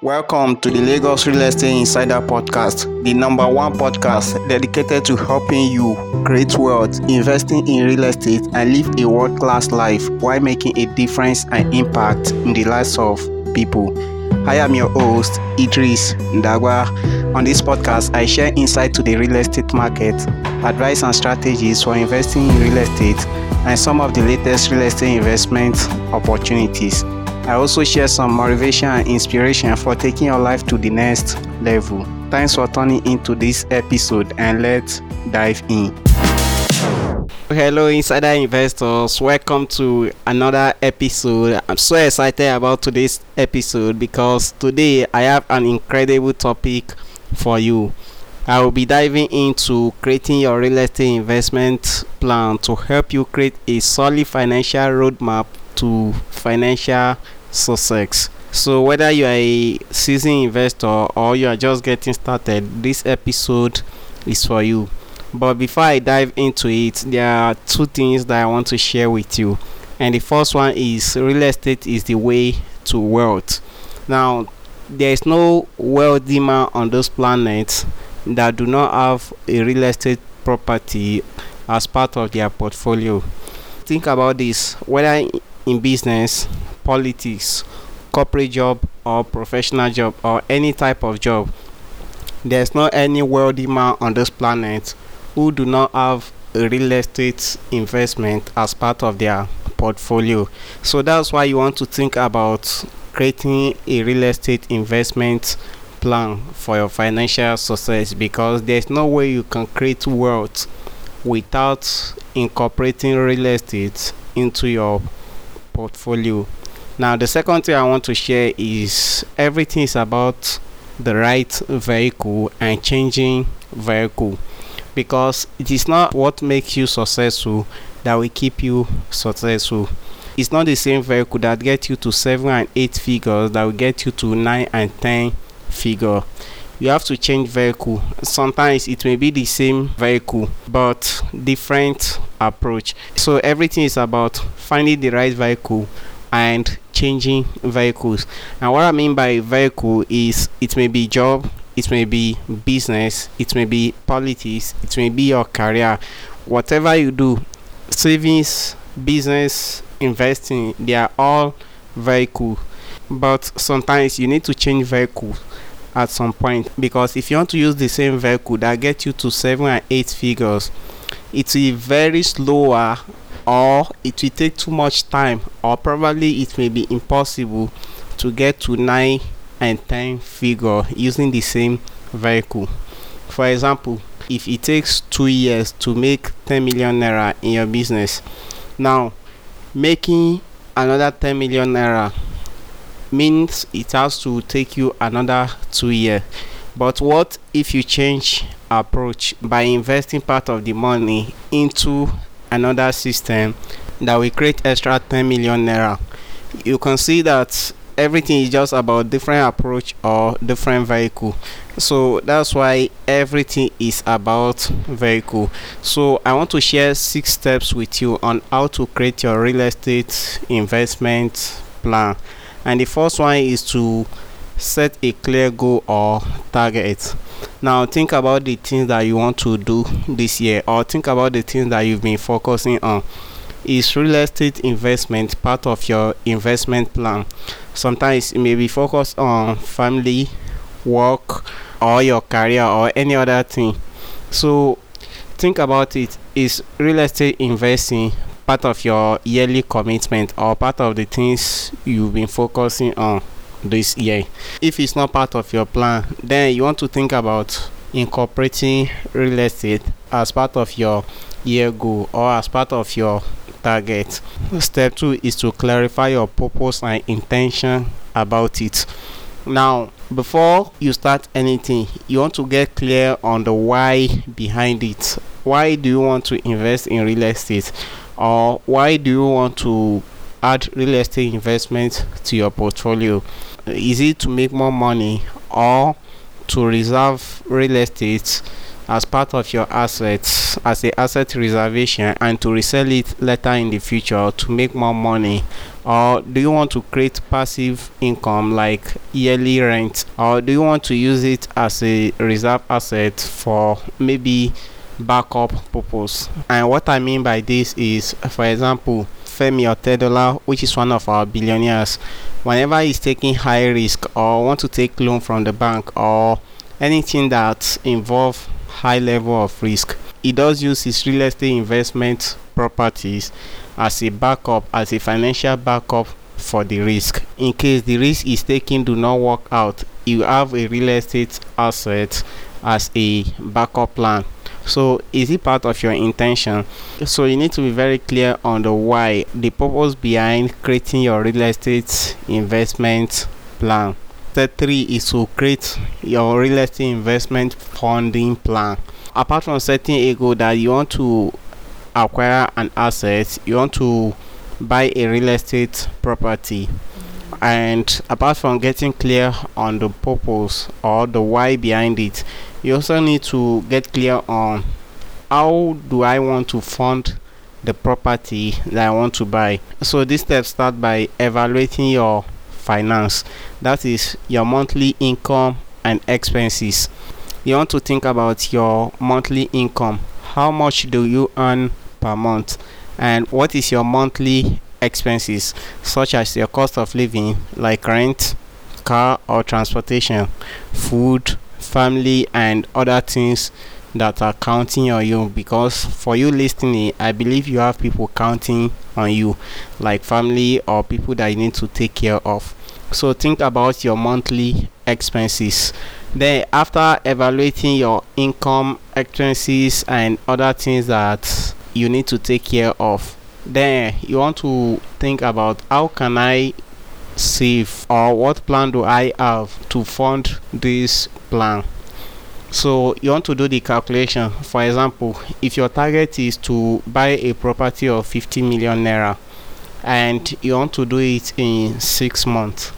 Welcome to the Lagos Real Estate Insider Podcast, the number one podcast dedicated to helping you create wealth, investing in real estate, and live a world class life while making a difference and impact in the lives of people. I am your host, Idris Ndagwa. On this podcast, I share insight to the real estate market, advice and strategies for investing in real estate, and some of the latest real estate investment opportunities. I also share some motivation and inspiration for taking your life to the next level. Thanks for turning into this episode and let's dive in. Hello, insider investors. Welcome to another episode. I'm so excited about today's episode because today I have an incredible topic for you. I will be diving into creating your real estate investment plan to help you create a solid financial roadmap to financial success. So, whether you are a seasoned investor or you are just getting started, this episode is for you. But before I dive into it, there are two things that I want to share with you. And the first one is real estate is the way to wealth. Now, there is no wealthy man on this planet that do not have a real estate property as part of their portfolio. Think about this whether in business, politics, corporate job, or professional job, or any type of job, there's not any wealthy man on this planet who do not have a real estate investment as part of their portfolio. So that's why you want to think about creating a real estate investment plan for your financial success because there's no way you can create wealth without incorporating real estate into your portfolio now the second thing i want to share is everything is about the right vehicle and changing vehicle. Because it is not what makes you successful that will keep you successful. It's not the same vehicle that get you to seven and eight figures that will get you to nine and ten figure. You have to change vehicle. Sometimes it may be the same vehicle but different approach. So everything is about finding the right vehicle and changing vehicles. And what i mean by vehicle is it may be job it may be business it may be politics it may be your career. Whatever you do savings business investing they are all vehicle. But sometimes you need to change vehicle at some point because if you want to use the same vehicle that get you to seven and eight figures it's a very slower or it will take too much time or probably it may be impossible to get to 9 and 10 figure using the same vehicle. For example if it takes 2 years to make 10 million naira in your business now making another 10 million naira means it has to take you another 2 years. But what if you change approach by investing part of the money into another system that will create extra 10 million naira. You can see that everything is just about different approach or different vehicle. So that's why everything is about vehicle. So i want to share six steps with you on how to create your real estate investment plan. And the first one is to set a clear goal or target. Now think about the things that you want to do this year or think about the things that you've been focusing on. Is real estate investment part of your investment plan? Sometimes it may be focused on family work or your career or any other thing. So think about it. Is real estate investing part of your yearly commitment or part of the things you've been focusing on this year. If it's not part of your plan, then you want to think about incorporating real estate as part of your year goal or as part of your target. Step two is to clarify your purpose and intention about it. Now, before you start anything, you want to get clear on the why behind it. Why do you want to invest in real estate? Or why do you want to add real estate investment to your portfolio? Is it to make more money or to reserve real estate as part of your assets as a asset reservation and to resell it later in the future to make more money? Or do you want to create passive income like yearly rent? Or do you want to use it as a reserve asset for maybe backup purpose? And what i mean by this is for example femi otedola which is one of our billionaires. Whenever he's taking high risk or want to take loan from the bank or anything that involve high level of risk he does use his real estate investment properties as a backup as a financial backup for the risk. In case the risk is taken do not work out you have a real estate asset as a backup plan so is it part of your intention? So you need to be very clear on the why the purpose behind creating your real estate investment plan. Step three is to create your real estate investment funding plan. Apart from setting a goal that you want to acquire an asset you want to buy a real estate property. And apart from getting clear on the purpose or the why behind it you also need to get clear on how do i want to fund the property that i want to buy. So this step start by evaluating your finance. That is your monthly income and expenses. You want to think about your monthly income. How much do you earn per month? And what is your monthly expenses such as your cost of living like rent car or transportation food family and other things that are counting on you because for you listening i believe you have people counting on you like family or people that you need to take care of. So think about your monthly expenses. Then after evaluating your income expenses and other things that you need to take care of then you want to think about how can i save or what plan do i have to fund this plan? So you want to do the calculation. For example if your target is to buy a property of 50 million naira and you want to do it in six months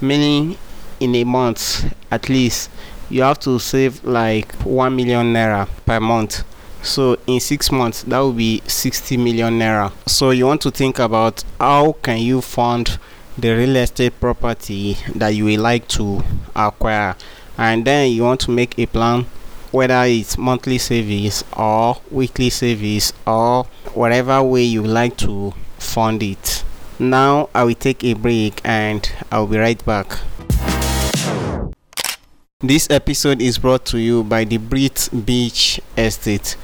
meaning in a month at least you have to save like 1 million naira per month. So in six months that will be 60 million naira. So you want to think about how can you fund the real estate property that you would like to acquire. And then you want to make a plan whether it's monthly savings or weekly savings or whatever way you like to fund it. Now i will take a break and i'll be right back. This episode is brought to you by the Brit Beach Estate.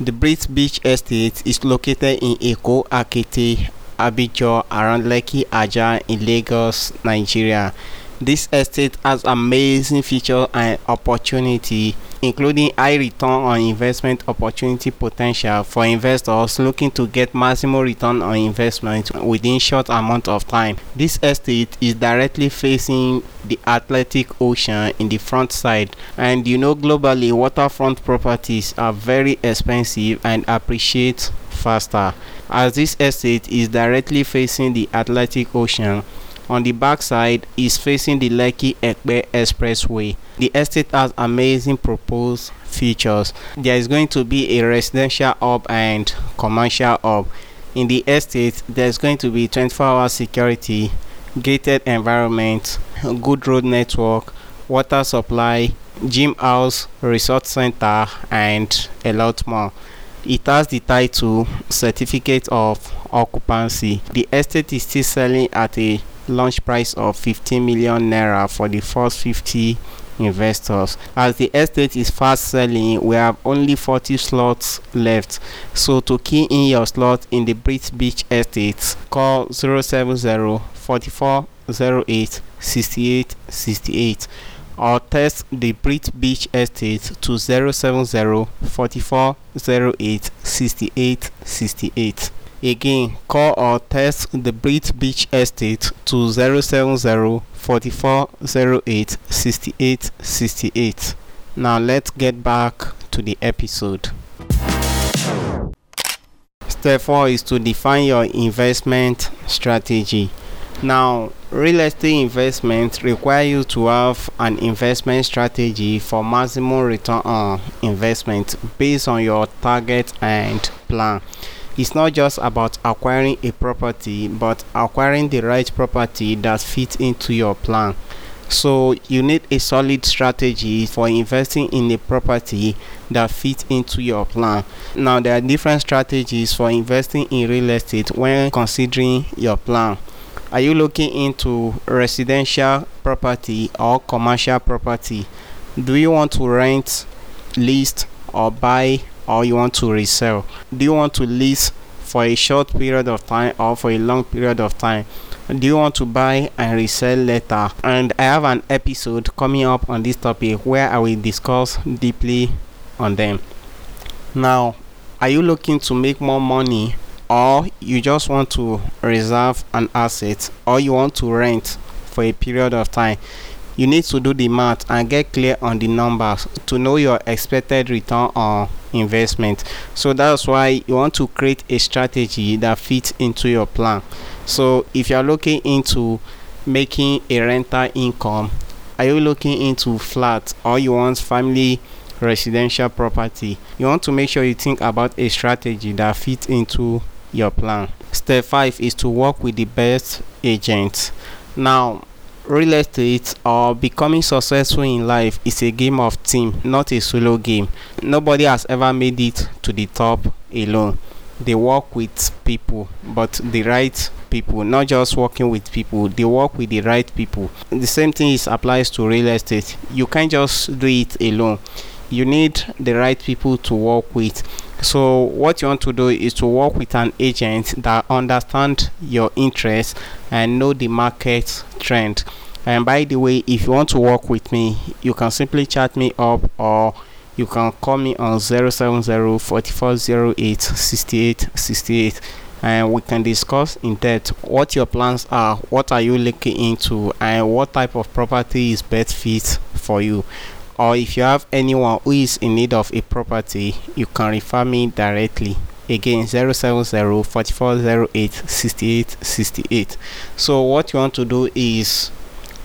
The Brit Beach Estate is located in Eko Akete, Abijo, around Lekki Aja in Lagos, Nigeria. This estate has amazing features and opportunity including high return on investment opportunity potential for investors looking to get maximum return on investment within short amount of time. This estate is directly facing the Atlantic Ocean in the front side and you know globally waterfront properties are very expensive and appreciate faster as this estate is directly facing the Atlantic Ocean on the back side is facing the Lekki Epe Expressway. The estate has amazing proposed features. There is going to be a residential hub and commercial hub. In the estate, there is going to be 24 hour security, gated environment, good road network, water supply, gym house, resort center, and a lot more. It has the title Certificate of Occupancy. The estate is still selling at a launch price of 15 million naira for the first 50 investors as the estate is fast selling we have only 40 slots left so to key in your slot in the brit beach estate call 070 44 08 68 68 or text the Brit Beach Estate to 070 44 08 68 68. Again, call or text the Brit Beach Estate to 070 44 08 68 68. Now let's get back to the episode. Step 4 is to define your investment strategy. Now, real estate investment require you to have an investment strategy for maximum return on investment based on your target and plan. It's not just about acquiring a property, but acquiring the right property that fits into your plan. So you need a solid strategy for investing in a property that fits into your plan. Now there are different strategies for investing in real estate when considering your plan. Are you looking into residential property or commercial property? Do you want to rent, lease, or buy, or you want to resell? Do you want to lease for a short period of time or for a long period of time? Do you want to buy and resell later? And I have an episode coming up on this topic where I will discuss deeply on them. Now, are you looking to make more money or you just want to reserve an asset or you want to rent for a period of time you need to do the math and get clear on the numbers to know your expected return on investment so that's why you want to create a strategy that fits into your plan so if you're looking into making a rental income are you looking into flat or you want family residential property you want to make sure you think about a strategy that fits into your plan. Step 5 is to work with the best agents. Now, real estate or becoming successful in life is a game of team, not a solo game. Nobody has ever made it to the top alone. They work with people, but the right people, not just working with people, they work with the right people. The same thing is applies to real estate. You can't just do it alone. You need the right people to work with so what you want to do is to work with an agent that understand your interests and know the market trend. And by the way if you want to work with me you can simply chat me up or you can call me on 070 4408 68 68 and we can discuss in depth what your plans are what are you looking into and what type of property is best fit for you or if you have anyone who is in need of a property you can refer me directly. Again 070 4408 68 68 so what you want to do is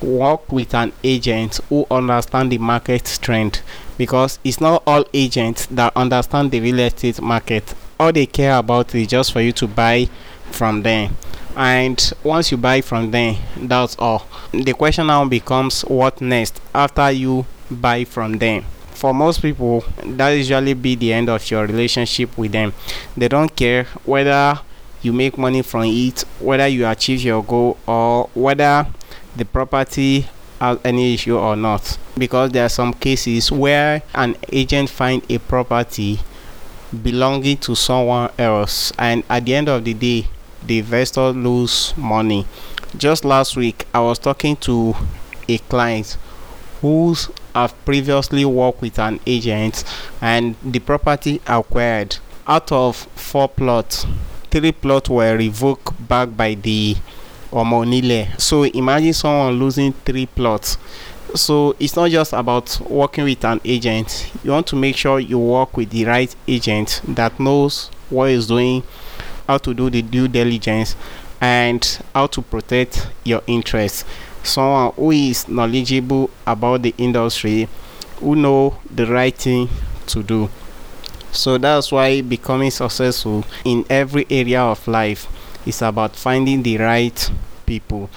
work with an agent who understand the market trend because it's not all agents that understand the real estate market. All they care about is just for you to buy from them. And once you buy from them that's all. The question now becomes what next? After you buy from them. For most people that usually be the end of your relationship with them. They don't care whether you make money from it whether you achieve your goal or whether the property has any issue or not. Because there are some cases where an agent find a property belonging to someone else and at the end of the day the investor lose money. Just last week i was talking to a client whose have previously worked with an agent and the property acquired out of four plots three plots were revoked back by the Omonile. So imagine someone losing three plots. So it's not just about working with an agent. You want to make sure you work with the right agent that knows what is doing, how to do the due diligence, and how to protect your interests someone who is knowledgeable about the industry who know the right thing to do. So that's why becoming successful in every area of life is about finding the right people.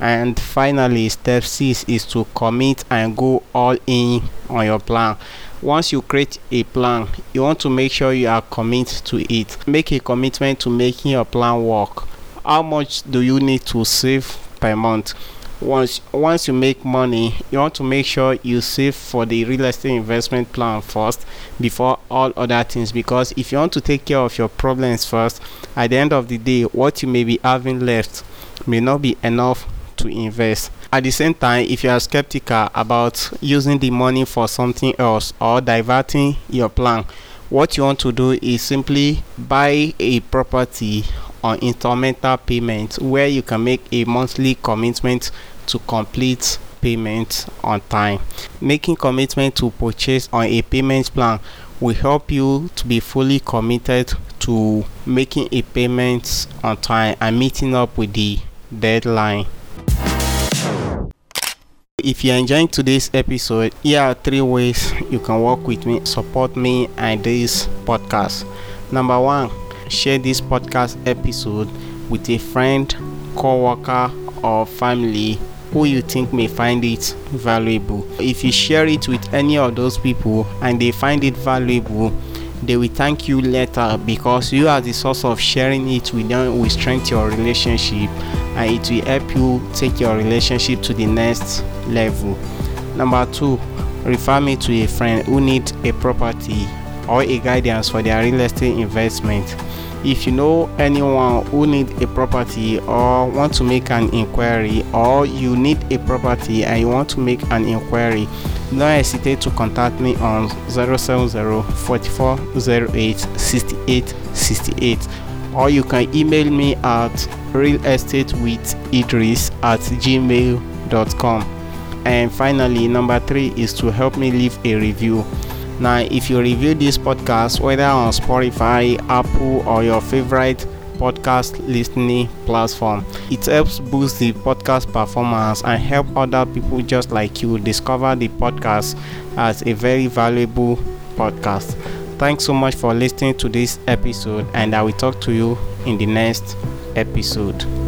And finally step six is to commit and go all in on your plan. Once you create a plan you want to make sure you are committed to it. Make a commitment to making your plan work. How much do you need to save per month once once you make money you want to make sure you save for the real estate investment plan first before all other things. Because if you want to take care of your problems first at the end of the day what you may be having left may not be enough to invest. At the same time if you are skeptical about using the money for something else or diverting your plan what you want to do is simply buy a property on installmental payment where you can make a monthly commitment to complete payment on time. Making commitment to purchase on a payment plan will help you to be fully committed to making a payment on time and meeting up with the deadline. If you're enjoying today's episode, here are three ways you can work with me, support me, and this podcast. Number one, share this podcast episode with a friend, co worker, or family who you think may find it valuable. If you share it with any of those people and they find it valuable, they will thank you later because you are the source of sharing it with them will strengthen your relationship and it will help you take your relationship to the next level number two refer me to a friend who need a property or a guidance for their real estate investment if you know anyone who need a property or want to make an inquiry or you need a property and you want to make an inquiry don't hesitate to contact me on 070 4408 68 68 or you can email me at realestatewithidris at gmail.com and finally number three is to help me leave a review now if you review this podcast whether on spotify apple or your favorite podcast listening platform. It helps boost the podcast performance and help other people just like you discover the podcast as a very valuable podcast. Thanks so much for listening to this episode, and I will talk to you in the next episode.